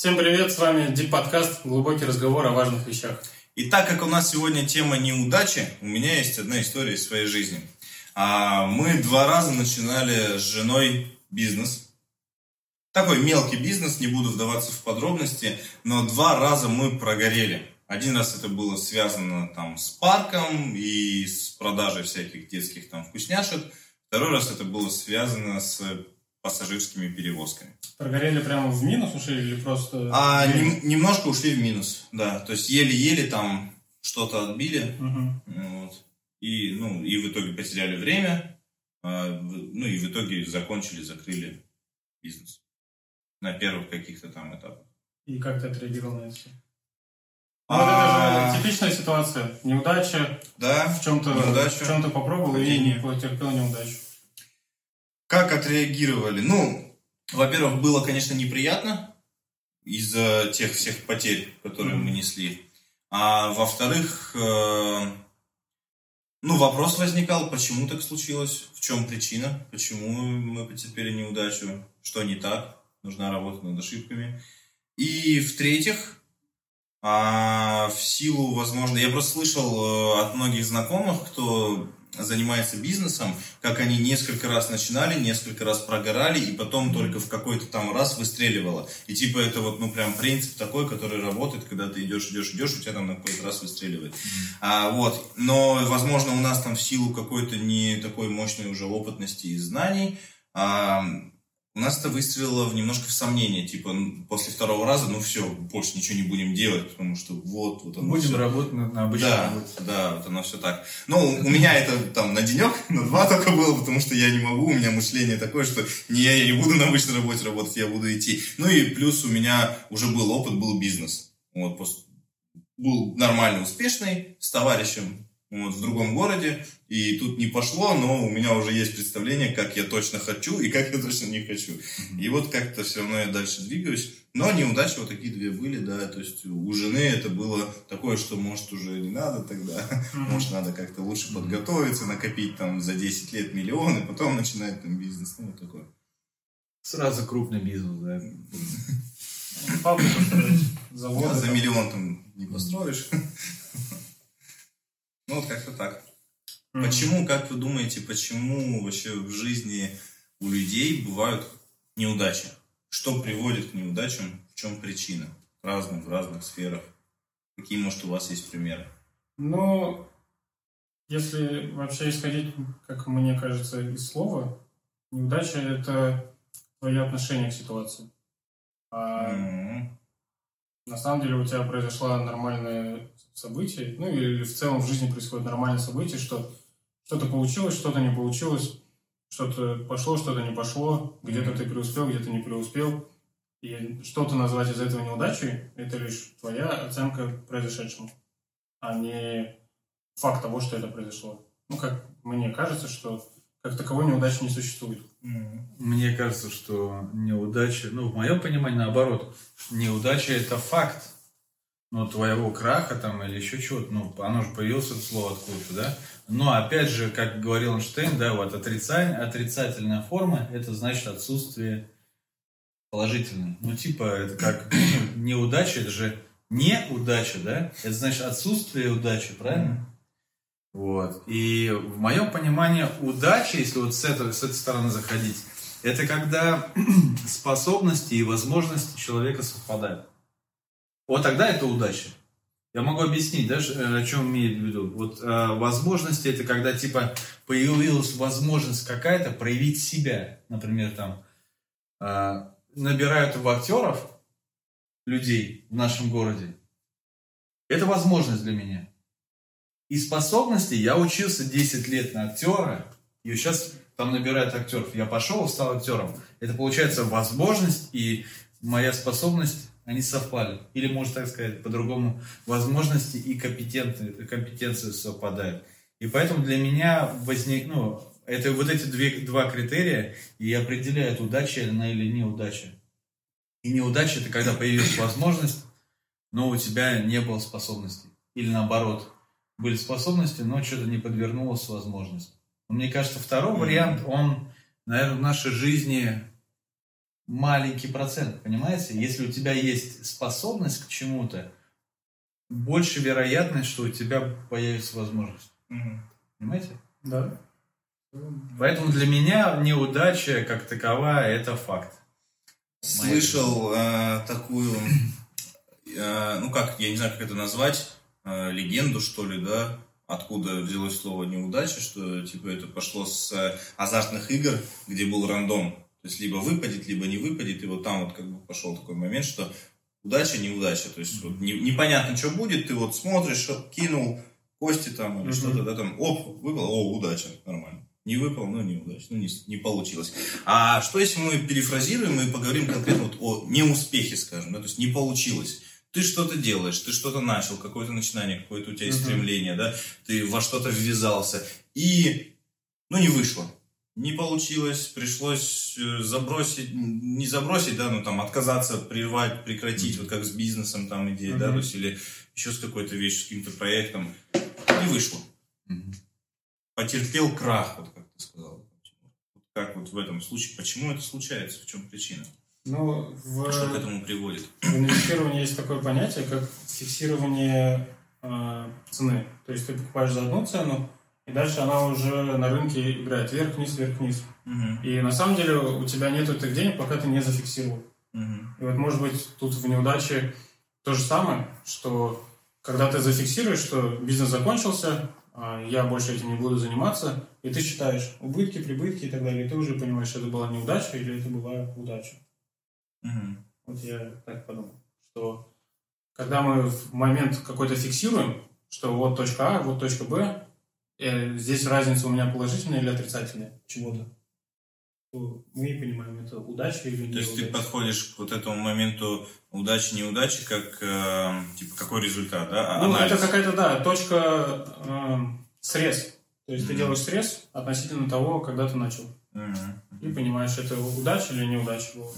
Всем привет, с вами Дип Подкаст, глубокий разговор о важных вещах. И так как у нас сегодня тема неудачи, у меня есть одна история из своей жизни. А, мы два раза начинали с женой бизнес. Такой мелкий бизнес, не буду вдаваться в подробности, но два раза мы прогорели. Один раз это было связано там с парком и с продажей всяких детских там вкусняшек. Второй раз это было связано с пассажирскими перевозками. Прогорели прямо в минус ушли или просто... А, нем, немножко ушли в минус, да. То есть еле-еле там что-то отбили. Мгм. Вот. И, ну, и в итоге потеряли время. а, ну и в итоге закончили, закрыли бизнес. На первых каких-то там этапах. И как ты отреагировал на это? А, Ну, это же типичная ситуация. Неудача, Да, в чем-то, неудача. в чем-то попробовал и падение. не потерпел неудачу. Как отреагировали? Ну, во-первых, было, конечно, неприятно из-за тех всех потерь, которые Мгм. мы несли. А во-вторых, э, ну, вопрос возникал, почему так случилось, в чем причина, почему мы потерпели неудачу, что не так, нужна работа над ошибками. И в-третьих, а, в силу, возможно, я просто слышал э, от многих знакомых, кто занимается бизнесом, как они несколько раз начинали, несколько раз прогорали, и потом только в какой-то там раз выстреливало. И типа это вот, ну, прям принцип такой, который работает, когда ты идешь, идешь, идешь, у тебя там на какой-то раз выстреливает. А, вот. Но, возможно, у нас там в силу какой-то не такой мощной уже опытности и знаний, а, нас это выстрелило в немножко в сомнение, типа, после второго раза, ну все, больше ничего не будем делать, потому что вот, вот оно Будем всё. работать на, на обычной Да, работе. да, вот оно все так. Ну, у меня это там на денек, на два только было, потому что я не могу, у меня мышление такое, что не, я не буду на обычной работе работать, я буду идти. Ну и плюс у меня уже был опыт, был бизнес. Вот, был нормально успешный, с товарищем вот, в другом городе, и тут не пошло, но у меня уже есть представление, как я точно хочу и как я точно не хочу. И вот как-то все равно я дальше двигаюсь. Но неудачи вот такие две были, да, то есть у жены это было такое, что может уже не надо тогда, может надо как-то лучше подготовиться, накопить там за 10 лет миллионы, потом начинать там бизнес, ну вот такое. Сразу крупный бизнес, да. Фабрику строить, Ну, заводы. за миллион там не построишь. Ну вот как-то так. Мгм. Почему, как вы думаете, почему вообще в жизни у людей бывают неудачи? Что приводит к неудачам? В чем причина? В разных, в разных сферах. Какие, может, у вас есть примеры? Ну, если вообще исходить, как мне кажется, из слова, неудача – это твое отношение к ситуации. А М, на самом деле у тебя произошло нормальное событие, ну или в целом в жизни происходит нормальное событие, что что-то получилось, что-то не получилось, что-то пошло, что-то не пошло, где-то ты преуспел, где-то не преуспел. И что-то назвать из этого неудачей – это лишь твоя оценка произошедшему, а не факт того, что это произошло. Ну, как мне кажется, что как таковой неудачи не существует. Мне кажется, что неудача, ну, в моем понимании, наоборот, неудача – это факт, ну, твоего краха там или еще чего-то, ну, оно же появилось это слово откуда-то, да? Но, опять же, как говорил Эйнштейн, да, вот отрицание, отрицательная форма – это значит отсутствие положительной. Ну, типа, это как неудача, это же неудача, да? Это значит отсутствие удачи, правильно? Вот. И в моем понимании удача, если вот с этой, с этой стороны заходить, это когда способности и возможности человека совпадают. Вот тогда это удача. Я могу объяснить, да, о чем имеет в виду. Вот э, возможности это когда типа появилась возможность какая-то проявить себя. Например, там э, набирают в актеров людей в нашем городе. Это возможность для меня. И способности, я учился 10 лет на актера, и сейчас там набирают актеров. Я пошел, стал актером. Это получается возможность и моя способность, они совпали. Или, можно так сказать, по-другому, возможности и компетенции, компетенции совпадают. И поэтому для меня возник, ну, это вот эти две, два критерия и определяют, удача она или неудача. И неудача это когда появилась возможность, но у тебя не было способностей. Или наоборот, были способности, но что-то не подвернулась возможность. Но мне кажется, второй вариант, он, наверное, в нашей жизни маленький процент, понимаете? Если у тебя есть способность к чему-то, больше вероятность, что у тебя появится возможность. Мгм. Понимаете? Да. Поэтому для меня неудача как таковая это факт. Слышал э, такую, э, ну как, я не знаю, как это назвать, легенду, что ли, да, откуда взялось слово неудача, что типа это пошло с э, азартных игр, где был рандом. То есть либо выпадет, либо не выпадет, и вот там вот как бы пошел такой момент, что удача, неудача. То есть вот не- непонятно, что будет, ты вот смотришь, кинул кости там или что-то, да, там, оп, выпало, о, удача, нормально. Не выпал, ну неудача, ну не, с- не получилось. А что если мы перефразируем и поговорим конкретно вот о неуспехе, скажем, да, то есть не получилось. Ты что-то делаешь, ты что-то начал, какое-то начинание, какое-то у тебя есть Мгм. стремление, да, ты во что-то ввязался, и, ну, не вышло. Не получилось, пришлось э, забросить, не забросить, да, ну, там, отказаться, прервать, прекратить, вот как с бизнесом, там, идея, да, Мгм. то есть, или еще с какой-то вещью, с каким-то проектом. Не вышло. Потерпел крах, вот как ты сказал. Как вот в этом случае, почему это случается, в чем причина? Ну, в, Что к этому приводит? в инвестировании есть такое понятие, как фиксирование э, цены. То есть ты покупаешь за одну цену, и дальше она уже на рынке играет вверх-вниз, вверх-вниз. Мгм, И на самом деле у тебя нет этих денег, пока ты не зафиксировал. мгм, И вот, может быть, тут в неудаче то же самое, что когда ты зафиксируешь, что бизнес закончился, а я больше этим не буду заниматься, и ты считаешь убытки, прибытки и так далее, и ты уже понимаешь, это была неудача или это была удача. Мгм. Вот я так подумал, что когда мы в момент какой-то фиксируем, что вот точка А, вот точка Б, э, здесь разница у меня положительная или отрицательная чего-то, то мы и понимаем, это удача или То есть ты неудача. подходишь к вот этому моменту удачи-неудачи, как, э, типа, какой результат, да? А- Ну, Анализ. это какая-то, да, точка, э, срез. То есть ты Мгм. делаешь срез относительно того, когда ты начал. Мгм. И понимаешь, это удача или неудача была.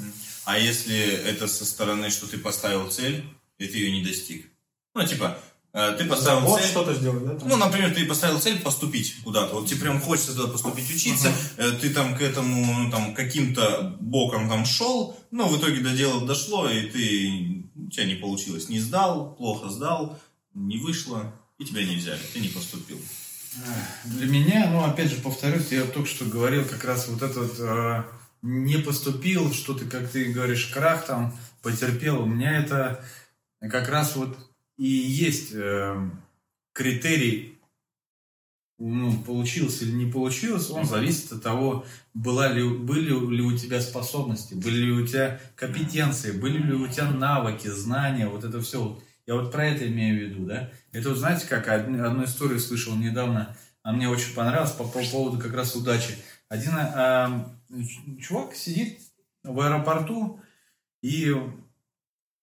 А если это со стороны, что ты поставил цель, и ты ее не достиг? Ну, типа, э, ты поставил вот цель... что-то сделать, да? там? Ну, например, ты поставил цель поступить куда-то. Вот тебе прям хочется туда поступить учиться, э, ты там к этому ну, там каким-то боком там шел, но в итоге до дела дошло, и ты у тебя не получилось. Не сдал, плохо сдал, не вышло, и тебя не взяли, ты не поступил. Для меня, ну, опять же, повторюсь, я только что говорил, как раз вот этот э, не поступил, что ты, как ты говоришь, крах там потерпел. У меня это как раз вот и есть э, критерий, ну, получилось или не получилось, он зависит от того, была ли, были ли у тебя способности, были ли у тебя компетенции, были ли у тебя навыки, знания, вот это все. Я вот про это имею в виду, да. Это вот знаете, как од- одну историю слышал недавно, а мне очень понравилось по, по поводу как раз удачи. Один ч- чувак сидит в аэропорту и,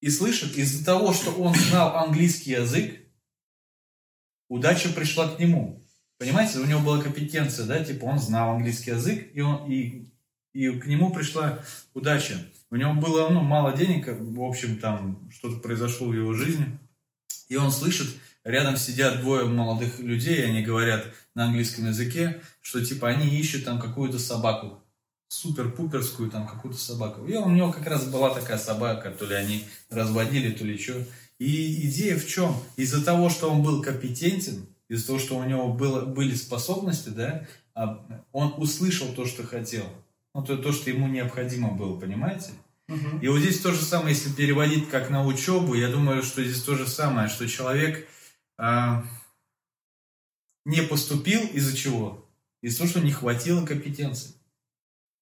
и слышит, из-за того, что он знал английский язык, удача пришла к нему. Понимаете, у него была компетенция, да, типа он знал английский язык, и, он, и, и к нему пришла удача. У него было ну, мало денег, в общем, там что-то произошло в его жизни. И он слышит, рядом сидят двое молодых людей, и они говорят на английском языке, что типа они ищут там какую-то собаку, супер-пуперскую там какую-то собаку. И у него как раз была такая собака, то ли они разводили, то ли что. И идея в чем? Из-за того, что он был компетентен, из-за того, что у него было, были способности, да, а, он услышал то, что хотел. Ну, то, то, что ему необходимо было, понимаете? Мгм. И вот здесь то же самое, если переводить как на учебу, я думаю, что здесь то же самое, что человек а, не поступил из-за чего? Из-за того, что не хватило компетенции.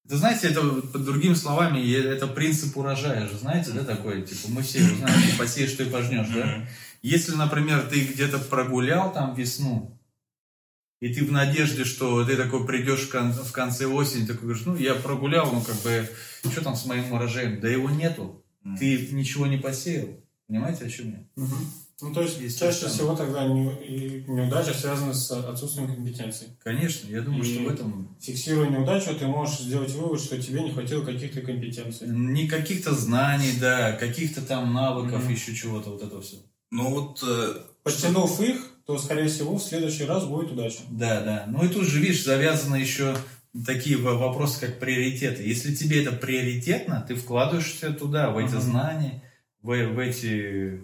Это, знаете, это под другими словами, это принцип урожая же, знаете, да, такой, типа, мы все знаем, ты посеешь, что и пожнешь, да? Если, например, ты где-то прогулял там весну, и ты в надежде, что ты такой придешь в, кон- в конце осени, такой говоришь, ну, я прогулял, ну, как бы, что там с моим урожаем? Да его нету. Мгм. Ты ничего не посеял. Понимаете, о чем я? Мгм. Ну, то есть, Есть чаще всего тогда не- и неудача связана с отсутствием компетенции. Конечно, я думаю, И- что в этом Фиксируя неудачу, ты можешь сделать вывод, что тебе не хватило каких-то компетенций. не каких-то знаний, да, каких-то там навыков, Мгм. еще чего-то, вот это все. Ну вот, э, Подтянув их, то, скорее всего, в следующий раз будет удача. Да, да. Ну и тут же, видишь, завязано еще такие во- вопросы, как приоритеты. Если тебе это приоритетно, ты вкладываешься туда, в эти Мгм. знания, в, в эти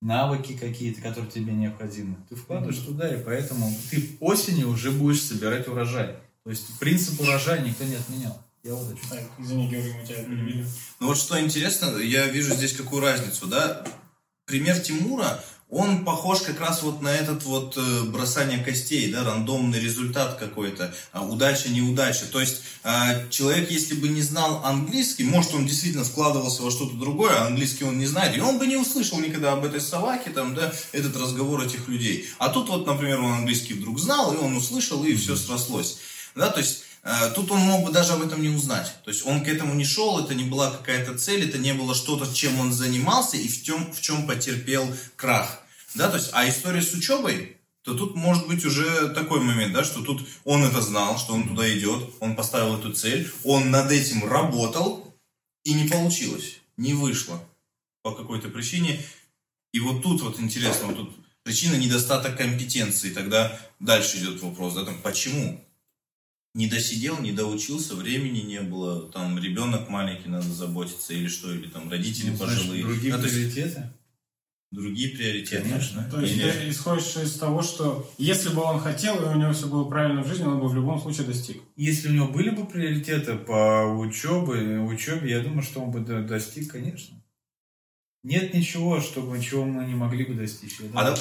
навыки какие-то, которые тебе необходимы. Ты вкладываешь туда, и поэтому ты осенью уже будешь собирать урожай. То есть принцип урожая никто не отменял. Я вот хочу. Так, извини, Георгий, мы тебя перебили. Ну вот что интересно, я вижу здесь какую разницу, да? Пример Тимура, он похож как раз вот на этот вот э, бросание костей, да, рандомный результат какой-то, а, удача, неудача. То есть а, человек, если бы не знал английский, может, он действительно складывался во что-то другое, а английский он не знает, и он бы не услышал никогда об этой собаке, там, да, этот разговор этих людей. А тут вот, например, он английский вдруг знал, и он услышал, и все срослось. Да, то есть Тут он мог бы даже об этом не узнать. То есть он к этому не шел, это не была какая-то цель, это не было что-то, чем он занимался и в чем, в чем потерпел крах. Да, то есть, а история с учебой, то тут может быть уже такой момент, да, что тут он это знал, что он туда идет, он поставил эту цель, он над этим работал, и не получилось, не вышло по какой-то причине. И вот тут вот интересно, вот тут причина недостаток компетенции, тогда дальше идет вопрос, да, там, почему? не досидел, не доучился, времени не было, там ребенок маленький, надо заботиться, или что, или там родители Ну, пожилые. другие есть приоритеты. Другие приоритеты. Конечно. То есть Или- ты исходишь из того, что если бы он хотел, и у него все было правильно в жизни, он бы в любом случае достиг. Если у него были бы приоритеты по учебе, учебе, я думаю, что он бы до- достиг, конечно. Нет ничего, чтобы, чего мы не могли бы достичь. А да-.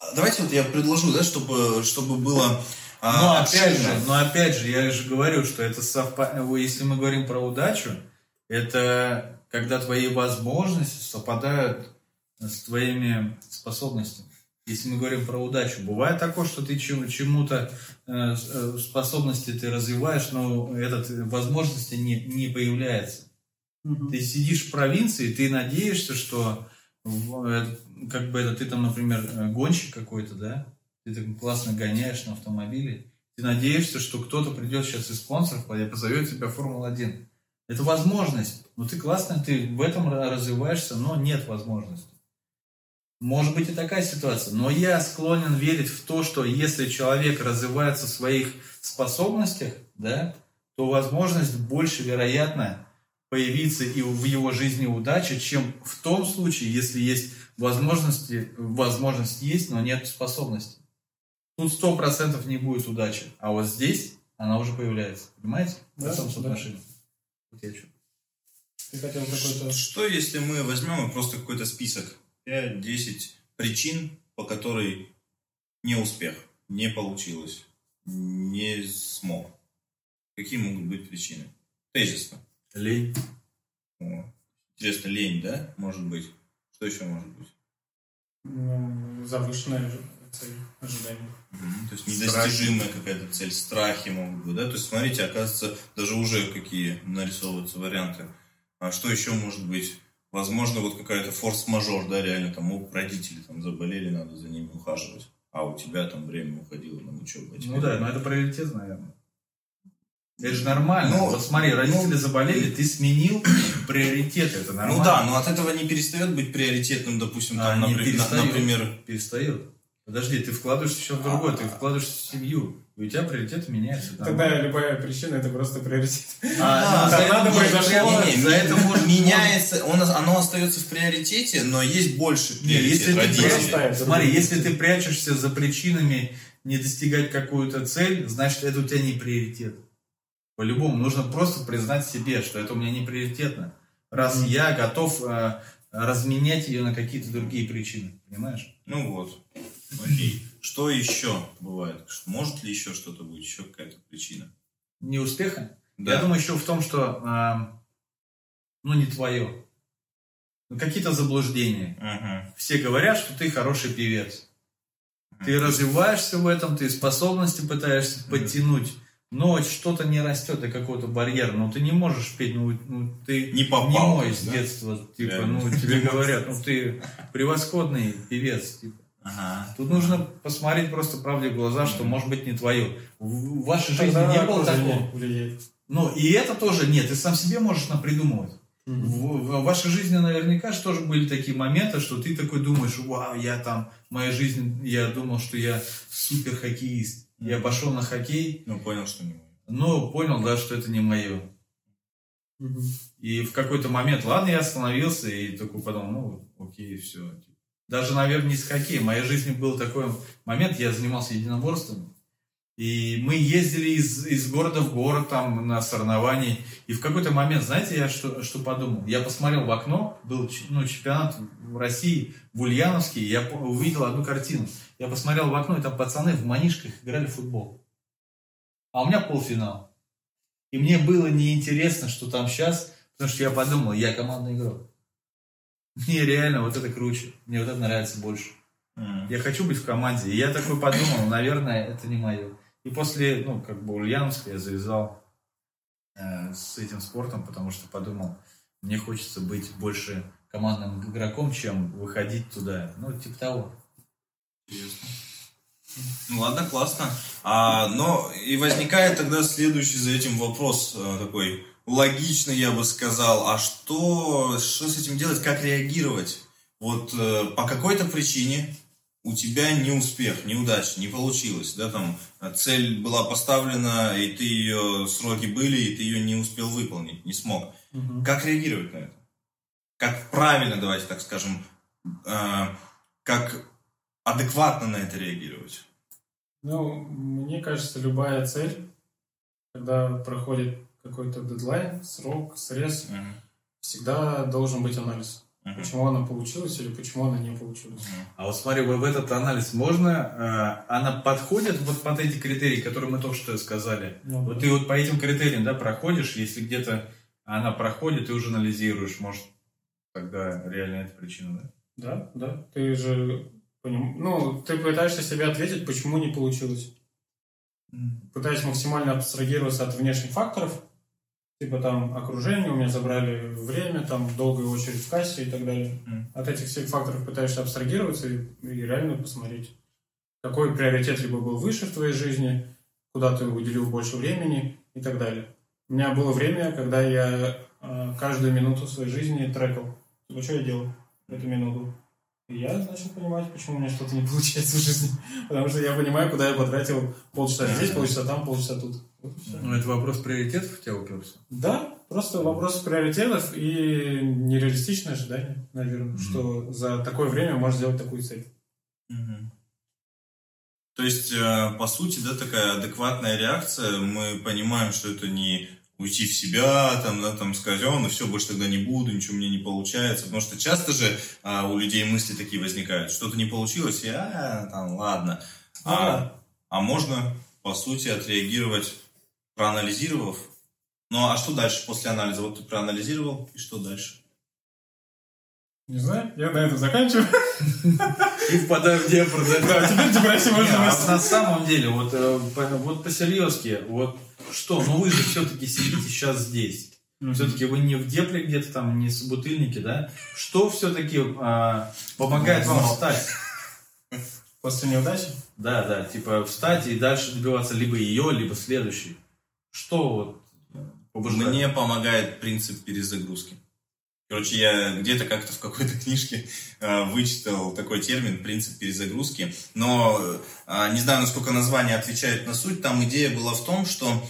А Давайте вот я предложу, да, чтобы, чтобы было а, Но опять же, но опять же, я же говорю, что это совпадение. Если мы говорим про удачу, это когда твои возможности совпадают с твоими способностями. Если мы говорим про удачу, бывает такое, что ты чему- чему-то э, э, способности ты развиваешь, но этот э, возможности не, не появляется. Ты сидишь в провинции, ты надеешься, что как бы это ты там, например, гонщик какой-то, да? Ты так классно гоняешь на автомобиле. Ты надеешься, что кто-то придет сейчас из спонсоров и позовет тебя в Формулу-1. Это возможность. Но ты классно, ты в этом ра- развиваешься, но нет возможности. Может быть и такая ситуация. Но я склонен верить в то, что если человек развивается в своих способностях, да, то возможность больше вероятна появиться и в его жизни удача, чем в том случае, если есть возможности, возможность есть, но нет способности. Тут сто процентов не будет удачи, а вот здесь она уже появляется. Понимаете? В Да, этом да. соотношении. Вот я чё. Ты хотел какой-то... Что если мы возьмем и просто какой-то список? 5-10 причин, по которой не успех, не получилось, не смог. Какие могут быть причины? Тезисно. Лень. О, Интересно, лень, да? Может быть. Что еще может быть? ну, завышенная цель ожидания. Мгм, То есть недостижимая какая-то цель, страхи могут быть, да? То есть, смотрите, оказывается, даже уже какие нарисовываются варианты. А что еще может быть? Возможно, вот какая-то форс-мажор, да, реально, там, у родители там заболели, надо за ними ухаживать. А у тебя там время уходило на учебу. а Ну да, но это приоритет, наверное. Это же нормально. Ну, вот смотри, родители заболели, ты сменил приоритеты. Это нормально. Ну да, но от этого не перестает быть приоритетным, допустим, А, там, напри- на- перестает. например, Перестает. Подожди, ты вкладываешься еще в другое, ты вкладываешься в семью. И у тебя приоритеты меняются. Тогда нормально. любая причина это просто приоритет. А, ну, за там это надо может произошло. прям- Не, не, за это может меняется, он, оно остается в приоритете, но есть больше Не, приоритет если ты. Простая, Смотри, если ты прячешься за причинами не достигать какую-то цель, значит, это у тебя не приоритет. По-любому, нужно просто признать себе, что это у меня не приоритетно. Раз Мгм. я готов э, разменять ее на какие-то другие причины. Понимаешь? Ну вот. Окей. Что еще бывает? Может ли еще что-то быть? Еще какая-то причина? Не успеха? Да. Я думаю еще в том, что э, ну не твое. Ну, какие-то заблуждения. Ага. Все говорят, что ты хороший певец. Ты развиваешься в этом, ты способности пытаешься подтянуть, но что-то не растет до какого-то барьера. Ну, ты не можешь петь, ну, ну, ты Не попал, не мой с да? детства. Типа, Реально. ну, тебе говорят, ну, ты превосходный певец. Типа. Ага. Тут нужно посмотреть просто правде в глаза, что, может быть, не твое. В, вашей жизни Тогда не было такого. Ну, и это тоже нет. Ты сам себе можешь напридумывать. В, в вашей жизни наверняка же тоже были такие моменты, что ты такой думаешь, вау, я там, в моей жизни, я думал, что я супер хоккеист. Я пошел на хоккей, Ну, понял, что не мой. но понял, да, что это не мое. И в какой-то момент, ладно, я остановился и такой подумал, ну, окей, все. Даже, наверное, не с хоккеем. В моей жизни был такой момент, я занимался единоборством, и мы ездили из, из города в город там на соревнования. И в какой-то момент, знаете, я что, что подумал? Я посмотрел в окно, был ну, чемпионат в России, в Ульяновске, я увидел одну картину. Я посмотрел в окно, и там пацаны в манишках играли в футбол. А у меня полуфинал. И мне было неинтересно, что там сейчас, потому что я подумал, я командный игрок. Мне реально вот это круче. Мне вот это нравится больше. Mm. Я хочу быть в команде. И я такой подумал, наверное, это не мое. И после, ну, как бы Ульяновска я завязал э, с этим спортом, потому что подумал, мне хочется быть больше командным игроком, чем выходить туда. Ну, типа того. Ну ладно, классно. А, но и возникает тогда следующий за этим вопрос э, такой логичный, я бы сказал. А что, что с этим делать, как реагировать? Вот э, по какой-то причине у тебя не успех, неудача, не получилось, да, там цель была поставлена, и ты ее, сроки были, и ты ее не успел выполнить, не смог. Угу. Как реагировать на это? Как правильно, давайте так скажем, э, как адекватно на это реагировать? Ну, мне кажется, любая цель, когда проходит какой-то дедлайн, срок, срез, угу. всегда должен быть анализ. Uh-huh. Почему она получилась или почему она не получилась. А вот смотри, в этот анализ можно, э, она подходит вот под эти критерии, которые мы только что сказали. Uh-huh. Вот ты вот по этим критериям, да, проходишь, если где-то она проходит, ты уже анализируешь, может, тогда реально это причина, да? Да, да. Ты же, ну, ты пытаешься себе ответить, почему не получилось. Mm. Пытаясь максимально абстрагироваться от внешних факторов, типа там окружение, у меня забрали время, там долгая очередь в кассе и так далее. Mm. От этих всех факторов пытаешься абстрагироваться и, и реально посмотреть, какой приоритет либо был выше в твоей жизни, куда ты уделил больше времени и так далее. У меня было время, когда я э, каждую минуту своей жизни трекал. Типа, что я делал в эту минуту? Я начал понимать, почему у меня что-то не получается в жизни. Потому что я понимаю, куда я потратил полчаса здесь, полчаса там, полчаса тут. Ну, это вопрос приоритетов у тебя уперся? Да, просто вопрос приоритетов и нереалистичное ожидание, наверное, mm-hmm. что за такое время можно сделать такую цель. Mm-hmm. То есть, э, по сути, да, такая адекватная реакция, мы понимаем, что это не уйти в себя, там, да, там сказать, о, ну все, больше тогда не буду, ничего мне не получается. Потому что часто же а, у людей мысли такие возникают, что-то не получилось, и а, там, ладно. А, а можно, по сути, отреагировать проанализировав. Ну а что дальше после анализа? Вот ты проанализировал, и что дальше? Не знаю, я на этом заканчиваю. И впадаю в депр, да? теперь депрессия можно а На самом деле, вот, э, вот по-серьезки, вот что, ну вы же все-таки сидите сейчас здесь. Все-таки вы не в депле где-то там, не с бутыльники, да? Что все-таки а, помогает вам встать? После неудачи? Да, да, типа встать и дальше добиваться либо ее, либо следующей. Что вот побуждает? Мне помогает принцип перезагрузки. Короче, я где-то как-то в какой-то книжке э, вычитал такой термин «принцип перезагрузки», но э, не знаю, насколько название отвечает на суть. Там идея была в том, что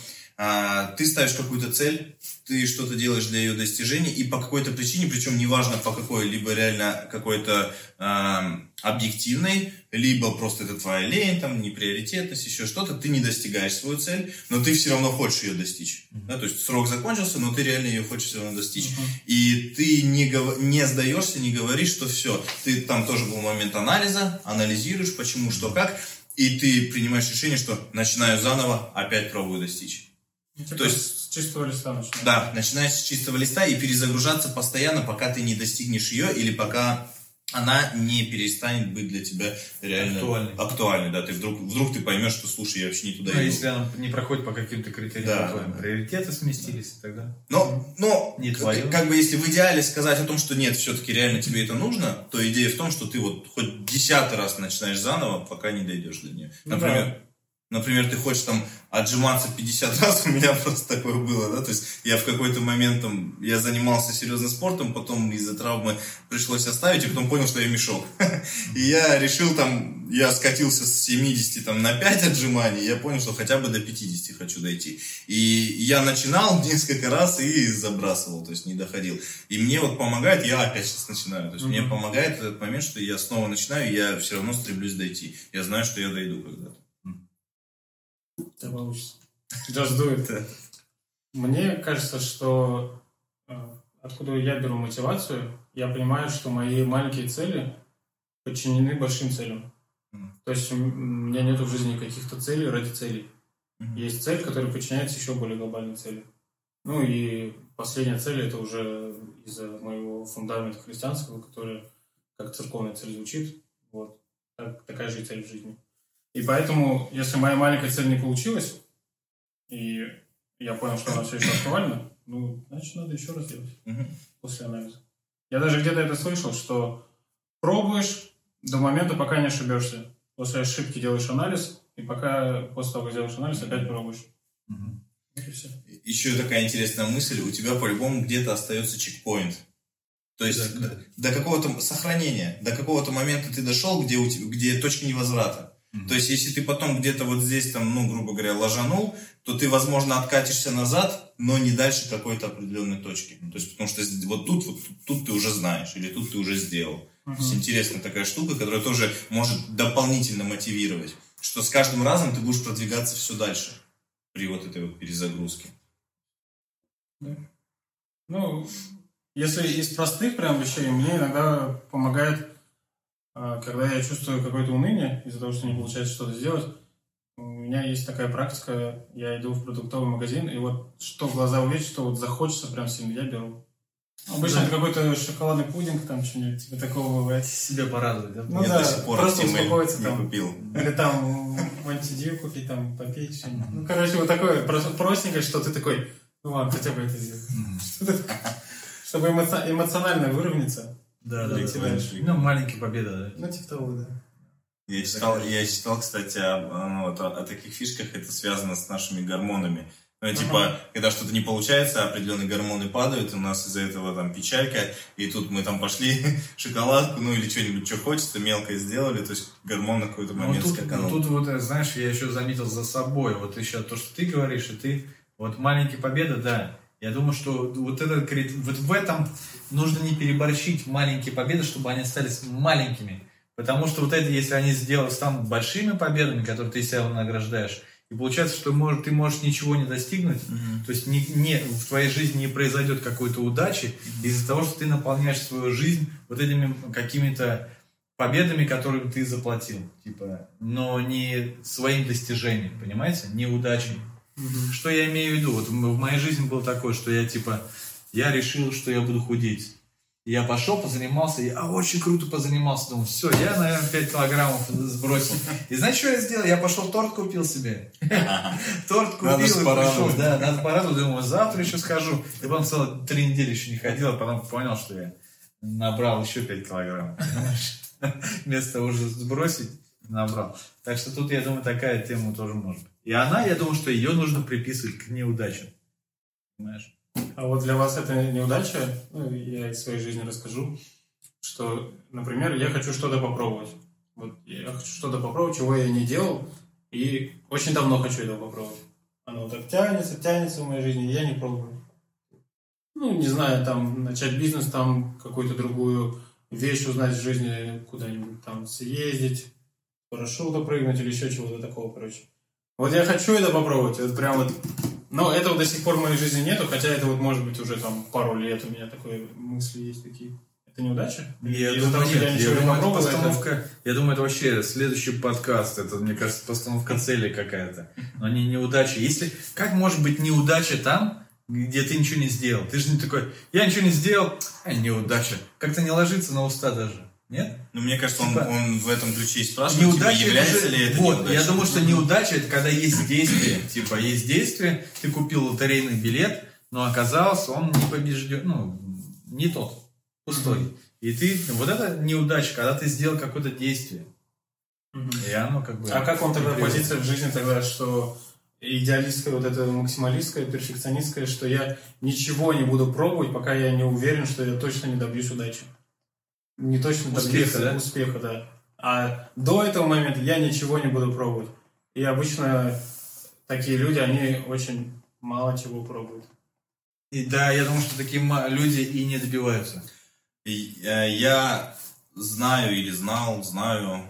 ты ставишь какую-то цель, ты что-то делаешь для ее достижения, и по какой-то причине, причем неважно по какой, либо реально какой-то э, объективной, либо просто это твоя лень, там, неприоритетность, еще что-то, ты не достигаешь свою цель, но ты все равно хочешь ее достичь. Mm-hmm. Да, то есть срок закончился, но ты реально ее хочешь все равно достичь. Mm-hmm. И ты не, гов... не сдаешься, не говоришь, что все. Ты там тоже был момент анализа, анализируешь, почему, что, как, и ты принимаешь решение, что начинаю заново, опять пробую достичь. Ну, типа То есть с чистого листа начинаешь. Да, начинаешь с чистого листа и перезагружаться постоянно, пока ты не достигнешь ее или пока она не перестанет быть для тебя реально актуальной. актуальной да, ты вдруг, вдруг ты поймешь, что, слушай, я вообще не туда ну, иду. если она не проходит по каким-то критериям, да, да. приоритеты сместились да. тогда. Но, но не как, как бы если в идеале сказать о том, что нет, все-таки реально тебе это нужно, то идея в том, что ты вот хоть десятый раз начинаешь заново, пока не дойдешь до нее. Ну Например, Например, ты хочешь там отжиматься 50 раз, у меня просто такое было, да, то есть я в какой-то момент там, я занимался серьезно спортом, потом из-за травмы пришлось оставить, и потом понял, что я мешок. И я решил там, я скатился с 70 там на 5 отжиманий, я понял, что хотя бы до 50 хочу дойти. И я начинал несколько раз и забрасывал, то есть не доходил. И мне вот помогает, я опять сейчас начинаю, то есть мне помогает этот момент, что я снова начинаю, и я все равно стремлюсь дойти. Я знаю, что я дойду когда-то. Да получится. Do it. Мне кажется, что э, откуда я беру мотивацию, я понимаю, что мои маленькие цели подчинены большим целям. Мгм. То есть у меня нет в жизни каких-то целей ради целей. Мгм. Есть цель, которая подчиняется еще более глобальной цели. Ну и последняя цель это уже из-за моего фундамента христианского, который как церковная цель звучит. Вот. Так- такая же цель в жизни. И поэтому, если моя маленькая цель не получилась, и я понял, что она все еще актуальна, ну, значит, надо еще раз делать Мгм. после анализа. Я даже где-то это слышал, что пробуешь до момента, пока не ошибешься. После ошибки делаешь анализ, и пока после того, как сделаешь анализ, опять пробуешь. Вот и все. Еще такая интересная мысль, у тебя по-любому где-то остается чекпоинт. То есть Да, до, до какого-то сохранения, до какого-то момента ты дошел, где, у тебя, где точки невозврата. Мгм. То есть, если ты потом где-то вот здесь, там, ну, грубо говоря, ложанул, то ты, возможно, откатишься назад, но не дальше какой-то определенной точки. То есть, потому что вот тут, вот тут, ты уже знаешь, или тут ты уже сделал. То есть, интересная такая штука, которая тоже может дополнительно мотивировать, что с каждым разом ты будешь продвигаться все дальше при вот этой вот перезагрузке. Ну, если из простых прям вещей, мне иногда помогает, когда я чувствую какое-то уныние из-за того, что не получается что-то сделать. У меня есть такая практика, я иду в продуктовый магазин, и вот что в глаза увидеть, что вот захочется прям сильно, я беру. Обычно Да. это какой-то шоколадный пудинг, там что-нибудь типа такого бывает. Себе порадовать, да? Ну Я да, до сих пор просто успокоиться не там. купил. Или там в антидию купить, там попить что-нибудь. Ну, короче, вот такое просто простенькое, что ты такой, ну ладно, хотя бы это сделай. Мгм. Чтобы эмоци- эмоционально выровняться. Да, да, да. дальше. Ну, маленькая победа, да. Ну, типа того, да. Я читал, я читал, кстати, об- ну, вот о, о таких фишках, это связано с нашими гормонами. Ну, типа, когда что-то не получается, определенные гормоны падают, у нас из-за этого там печалька, и тут мы там пошли шоколадку, ну или что-нибудь, что хочется, мелкое сделали, то есть гормон на какой-то Ну, момент тут, скаканул. тут вот, э, знаешь, я еще заметил за собой, вот еще то, что ты говоришь, и ты, вот маленькие победы, да, я думаю, что вот, этот, крит- вот в этом нужно не переборщить маленькие победы, чтобы они остались маленькими. Потому что вот это, если они сделают, станут большими победами, которые ты себя награждаешь, и получается, что может, ты можешь ничего не достигнуть, Мгм. то есть не, не- в твоей жизни не произойдет какой-то удачи из-за того, что ты наполняешь свою жизнь вот этими какими-то победами, которые ты заплатил, типа, но не своим достижением, понимаете, не удачей. Что я имею в виду? Вот в моей жизни было такое, что я типа, я решил, что я буду худеть. И Я пошел, позанимался, я очень круто позанимался. Думаю, все, я, наверное, 5 килограммов сбросил. И знаешь, что я сделал? Я пошел торт купил себе. Торт купил и порадовать. Да, надо порадовать. Думаю, завтра еще схожу. И потом целых три недели еще не ходил, а потом понял, что я набрал еще 5 килограммов. Вместо того, чтобы сбросить, набрал. Так что тут, я думаю, такая тема тоже может быть. И она, я думаю, что ее нужно приписывать к неудачам. Понимаешь? А вот для вас это неудача, ну, я из своей жизни расскажу, что, например, я хочу что-то попробовать. Вот я хочу что-то попробовать, чего я не делал, и очень давно хочу этого попробовать. Оно так тянется, тянется в моей жизни, и я не пробую. Ну, не знаю, там, начать бизнес, там, какую-то другую вещь узнать в жизни, куда-нибудь там съездить, парашюта прыгнуть или еще чего-то такого, короче. Вот я хочу это попробовать, вот прям вот но этого до сих пор в моей жизни нету, хотя это вот может быть уже там пару лет у меня такой мысли есть такие. Это неудача? Я Из-за думаю, того, нет. я Я думаю, это попробовал, это- постановка... Я думаю, это вообще следующий подкаст. Это, мне кажется, постановка цели какая-то. Но не неудача. Если... Как может быть неудача там, где ты ничего не сделал? Ты же не такой, я ничего не сделал, а неудача. Как-то не ложится на уста даже. Нет? Ну, мне кажется, он, Типа- он в этом ключе и спрашивает, типа, Неудача является это же- ли это Вот, неудачей. я думаю, что неудача это когда есть действие. Типа, есть действие, ты купил лотерейный билет, но оказалось, он не побежден, ну, не тот, пустой. И ты, вот это неудача, когда ты сделал какое-то действие. И оно как бы... А как вам тогда позиция в жизни тогда, что идеалистская, вот эта максималистская, перфекционистская, что я ничего не буду пробовать, пока я не уверен, что я точно не добьюсь удачи. Не точно Успеха, да? успеха, да. А до этого момента я ничего не буду пробовать. И обычно такие люди, они очень мало чего пробуют. И да, я думаю, что такие люди и не добиваются. И, э, я знаю или знал, знаю,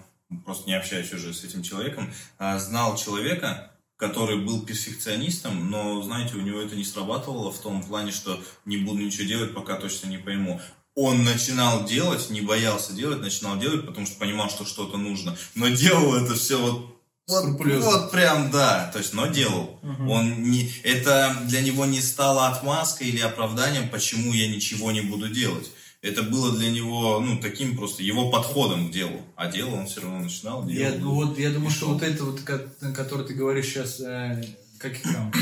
просто не общаюсь уже с этим человеком, а, знал человека, который был перфекционистом, но, знаете, у него это не срабатывало в том плане, что не буду ничего делать, пока точно не пойму. Он начинал делать, не боялся делать, начинал делать, потому что понимал, что что-то нужно. Но делал это все вот вот, вот прям да, то есть, но делал. Он не, это для него не стало отмазкой или оправданием, почему я ничего не буду делать. Это было для него, ну, таким просто его подходом к делу. А дело он все равно начинал Я, делать. ну, вот, я думаю, что вот это вот, ко- который ты говоришь сейчас, э, как там,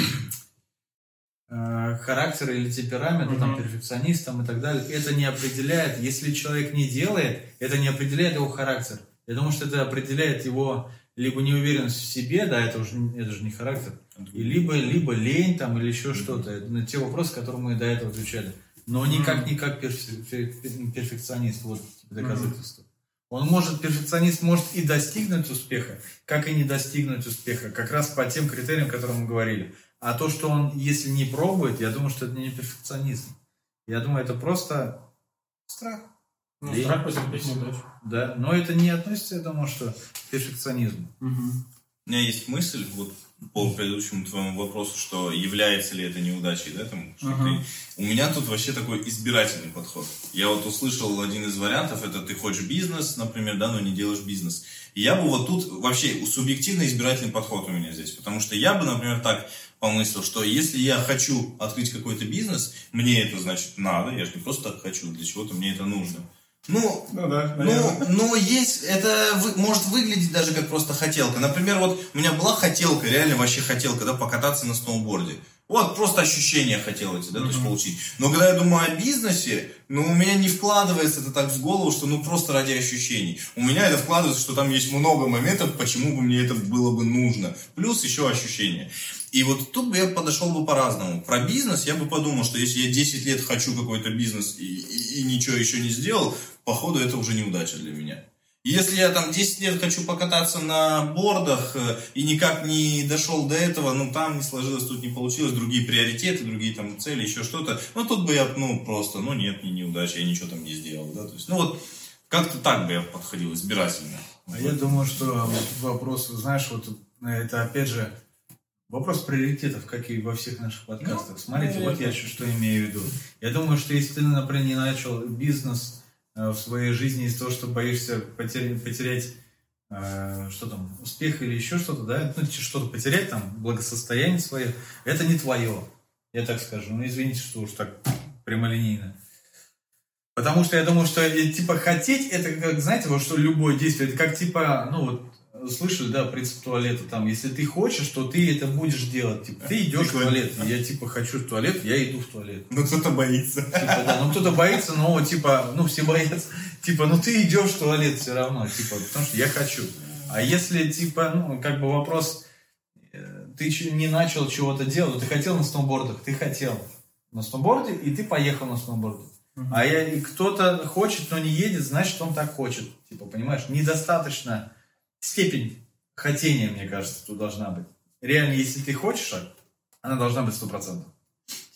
э, характер или темперамент, там, Мгм. перфекционист там, и так далее, это не определяет, если человек не делает, это не определяет его характер. Я думаю, что это определяет его либо неуверенность в себе, да, это уже это же не характер, и либо, либо лень там или еще что-то. Это на те вопросы, которые мы до этого отвечали. Но никак не как перфе- пер- перфекционист, вот доказательство. Он может, перфекционист может и достигнуть успеха, как и не достигнуть успеха, как раз по тем критериям, о которых мы говорили. А то, что он, если не пробует, я думаю, что это не перфекционизм. Я думаю, это просто страх. Ну, Лень. страх неудачу. Да, но это не относится, я думаю, что к перфекционизму. У меня есть мысль, вот по предыдущему твоему вопросу, что является ли это неудачей, да, там, что Ага. ты- У меня тут вообще такой избирательный подход. Я вот услышал один из вариантов, это ты хочешь бизнес, например, да, но не делаешь бизнес. И я бы вот тут вообще субъективно избирательный подход у меня здесь, потому что я бы, например, так помыслил, что если я хочу открыть какой-то бизнес, мне это значит надо, я же не просто так хочу, для чего-то мне это нужно. Ну, Ну да, ну, но есть, это вы- может выглядеть даже как просто хотелка. Например, вот у меня была хотелка, реально вообще хотелка, да, покататься на сноуборде. Вот просто ощущения хотел эти, да, то есть получить. Но когда я думаю о бизнесе, ну, у меня не вкладывается это так в голову, что ну просто ради ощущений. У меня это вкладывается, что там есть много моментов, почему бы мне это было бы нужно. Плюс еще ощущения. И вот тут бы я подошел бы по-разному. Про бизнес я бы подумал, что если я 10 лет хочу какой-то бизнес и, и- и ничего еще не сделал, походу это уже неудача для меня. Если я там 10 лет хочу покататься на бордах э, и никак не дошел до этого, ну там не сложилось, тут не получилось, другие приоритеты, другие там цели, еще что-то, ну тут бы я, ну просто, ну нет, не неудача, я ничего там не сделал, да, то есть, ну вот как-то так бы я подходил, избирательно. А я думаю, что вот вопрос, знаешь, вот это опять же вопрос приоритетов, как и во всех наших подкастах. Смотрите, ну, вот я что, что имею в виду. Я думаю, что если ты, например, не начал бизнес э, в своей жизни из-за того, что боишься потерять, потерять э, что там, успех или еще что-то, да, ну, что-то потерять, там, благосостояние свое, это не твое. Я так скажу. Ну, извините, что уж так прямолинейно. Потому что я думаю, что э, типа хотеть, это как, знаете, вот что любое действие, это как типа, ну вот, слышали, да, принцип туалета, там, если ты хочешь, то ты это будешь делать, типа, ты идешь в туалет, я типа хочу в туалет, я иду в туалет. Ну кто-то боится. Типа, да, ну кто-то боится, но типа, ну все боятся, типа, ну ты идешь в туалет все равно, типа, потому что я хочу. А если, типа, ну, как бы вопрос, э, ты не начал чего-то делать, ты хотел на сноубордах, ты хотел на сноуборде, и ты поехал на сноуборде. А я, и кто-то хочет, но не едет, значит, он так хочет. Типа, понимаешь, недостаточно степень хотения, мне кажется, тут должна быть. Реально, если ты хочешь, она должна быть стопроцентной.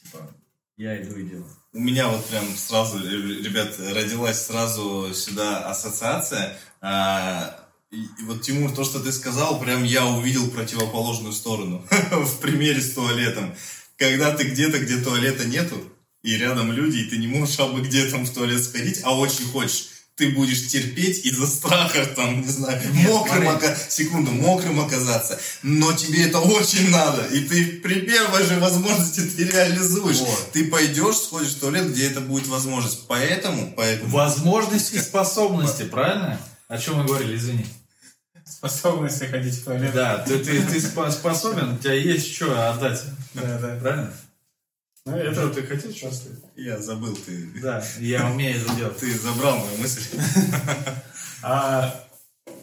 Типа, я иду и делаю. У меня вот прям сразу, э, ребят, родилась сразу сюда ассоциация. А, и вот, Тимур, то, что ты сказал, прям я увидел противоположную сторону в примере с туалетом. Когда ты где-то, где туалета нету, и рядом люди, и ты не можешь абы где там в туалет сходить, а очень хочешь, ты будешь терпеть из-за страха, там, не знаю, мокрым, ока- секунду, мокрым оказаться, но тебе это очень надо, и ты при первой же возможности ты реализуешь. Вот. Ты пойдешь, сходишь в туалет, где это будет возможность. Поэтому, поэтому... Возможности и способности, правильно? О чем мы говорили, извини. Способности ходить в туалет. Да, ты, ты, ты спо- способен, у тебя есть что отдать. да. да. Правильно? Ну, это ты хотел сказать? Я забыл, ты... Да, я умею это делать. Ты забрал мою мысль. А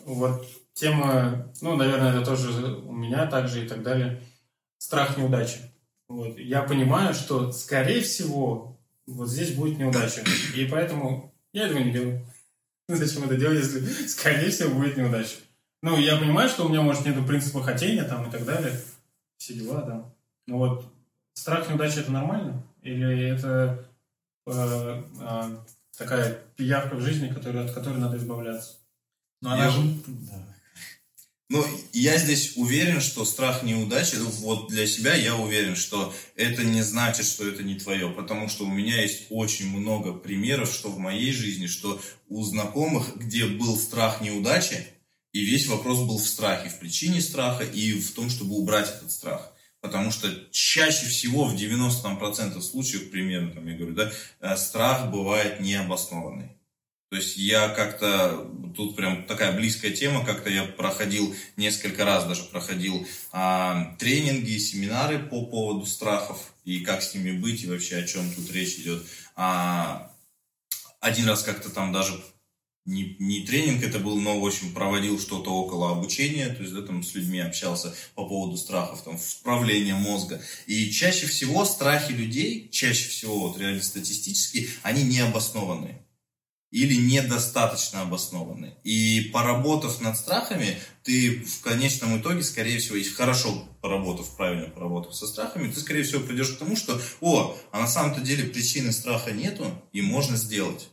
вот тема, ну, наверное, это тоже у меня также и так далее. Страх неудачи. Вот. Я понимаю, что, скорее всего, вот здесь будет неудача. И поэтому я этого не делаю. Зачем это делать, если, скорее всего, будет неудача? Ну, я понимаю, что у меня, может, нет принципа хотения там и так далее. Все дела, да. Ну вот, страх неудачи это нормально? Или это э, э, такая пиявка в жизни, которая, от которой надо избавляться? Ну, она Я- же... Да. Ну, я здесь уверен, что страх неудачи, ну, вот для себя я уверен, что это не значит, что это не твое, потому что у меня есть очень много примеров, что в моей жизни, что у знакомых, где был страх неудачи, и весь вопрос был в страхе, в причине страха и в том, чтобы убрать этот страх. Потому что чаще всего, в 90% случаев, примерно, там, я говорю, да, э, страх бывает необоснованный. То есть я как-то, тут прям такая близкая тема, как-то я проходил несколько раз, даже проходил а, тренинги, семинары по поводу страхов и как с ними быть и вообще о чем тут речь идет. А, один раз как-то там даже не, не тренинг это был, но, в общем, проводил что-то около обучения, то есть, да, там с людьми общался по поводу страхов, там, вправления мозга. И чаще всего страхи людей, чаще всего, вот реально статистически, они необоснованные или недостаточно обоснованы. И поработав над страхами, ты в конечном итоге, скорее всего, если хорошо поработав, правильно поработав со страхами, ты, скорее всего, придешь к тому, что, о, а на самом-то деле причины страха нету, и можно сделать.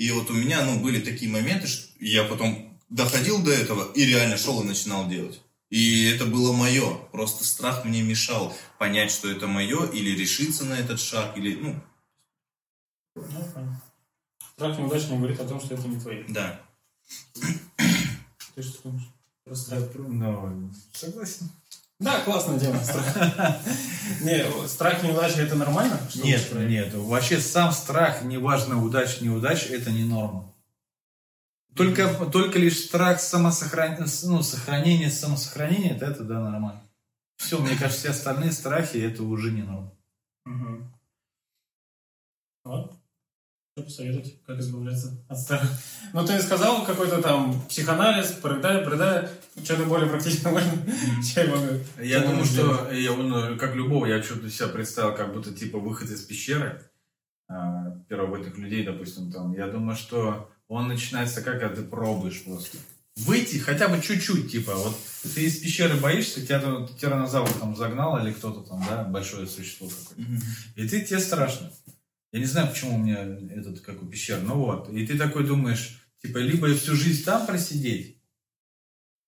И вот у меня, ну, были такие моменты, что я потом доходил до этого и реально шел и начинал делать. И это было мое. Просто страх мне мешал понять, что это мое, или решиться на этот шаг, или, ну, Ну, понятно. Страх неудачи не говорит о том, что это не твои. да. Ты что думаешь? Про страх? Ну, согласен. Да, классная тема. Не, страх неудачи это нормально? Нет, нет. Вообще сам страх, неважно, удача, неудача, это не норма. Только, только лишь страх самосохранения, ну, сохранения, самосохранения, это, это да, нормально. Все, мне кажется, все остальные страхи, это уже не норма. Мгм. Вот. Что посоветовать, как избавляться от страха? Ну, ты сказал какой-то там психоанализ, прыдай, прыдай. Что-то более практично можно? Чем я могу? Я думаю, что я, ну, как любого, я что-то себя представил, как будто типа выход из пещеры а, первобытных людей, допустим, там. Я думаю, что он начинается как, когда ты пробуешь просто. Выйти хотя бы чуть-чуть, типа, вот ты из пещеры боишься, тебя там тиранозавр там загнал или кто-то там, да, большое существо какое-то. И ты, тебе страшно. Я не знаю, почему у меня этот, как у пещер, ну вот. И ты такой думаешь, типа, либо всю жизнь там просидеть,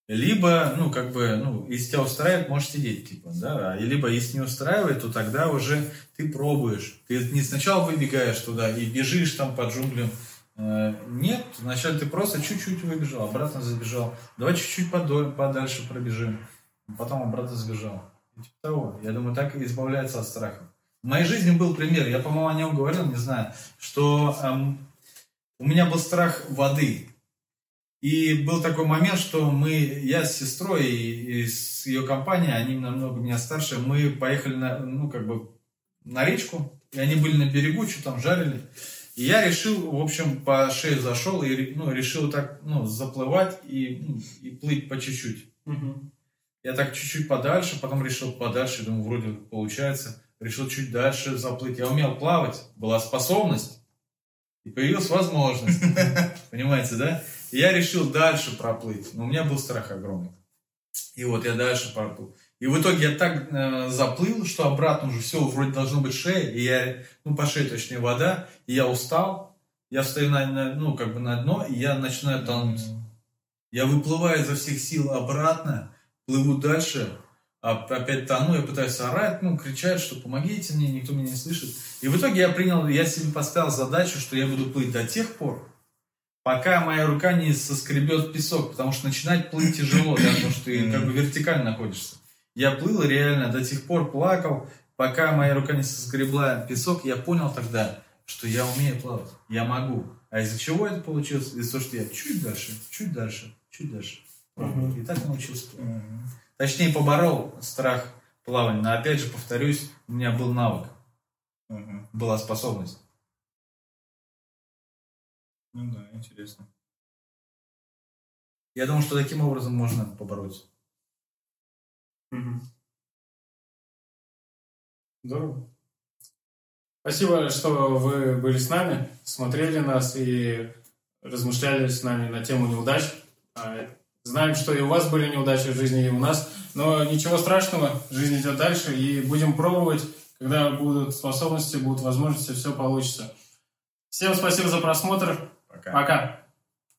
либо, ну, как бы, ну, если тебя устраивает, можешь сидеть, типа, да, и либо если не устраивает, то тогда уже ты пробуешь. Ты не сначала выбегаешь туда и бежишь там по джунглям. Э, Нет, вначале ты просто чуть-чуть выбежал, обратно забежал. Давай чуть-чуть подальше пробежим. Потом обратно сбежал. И типа того. Я думаю, так и избавляется от страхов. В моей жизни был пример, я, по-моему, о нем говорил, не знаю, что эм, у меня был страх воды. И был такой момент, что мы, я с сестрой и, и с ее компанией, они намного меня старше, мы поехали на, ну, как бы, на речку, и они были на берегу, что там жарили. И я решил, в общем, по шее зашел и ну, решил так, ну, заплывать и, ну, и плыть по чуть-чуть. Мгм. Я так чуть-чуть подальше, потом решил подальше, думаю, вроде получается. Решил чуть дальше заплыть. Я умел плавать, была способность, и появилась возможность. Понимаете, да? И я решил дальше проплыть, но у меня был страх огромный. И вот я дальше проплыл. И в итоге я так э, заплыл, что обратно уже все, вроде должно быть шея, и я, ну, по шее точнее вода, и я устал, я встаю на, на- ну, как бы на дно, и я начинаю тонуть. Я выплываю изо всех сил обратно, плыву дальше, опять тону, я пытаюсь орать, ну, кричать, что помогите мне, никто меня не слышит. И в итоге я принял, я себе поставил задачу, что я буду плыть до тех пор, пока моя рука не соскребет песок, потому что начинать плыть тяжело, да, потому что ты как бы вертикально находишься. Я плыл реально до тех пор, плакал, пока моя рука не соскребла песок, я понял тогда, что я умею плавать, я могу. А из-за чего это получилось? Из-за того, что я чуть дальше, чуть дальше, чуть дальше. Мгм. И так научился плавать. Точнее, поборол страх плавания. Но опять же, повторюсь, у меня был навык, Мгм. была способность. Ну да, интересно. Я думаю, что таким образом можно побороться. Мгм. Здорово. Спасибо, что вы были с нами, смотрели нас и размышляли с нами на тему неудач. Знаем, что и у вас были неудачи в жизни, и у нас. Но ничего страшного, жизнь идет дальше, и будем пробовать. Когда будут способности, будут возможности, все получится. Всем спасибо за просмотр. Пока. Пока.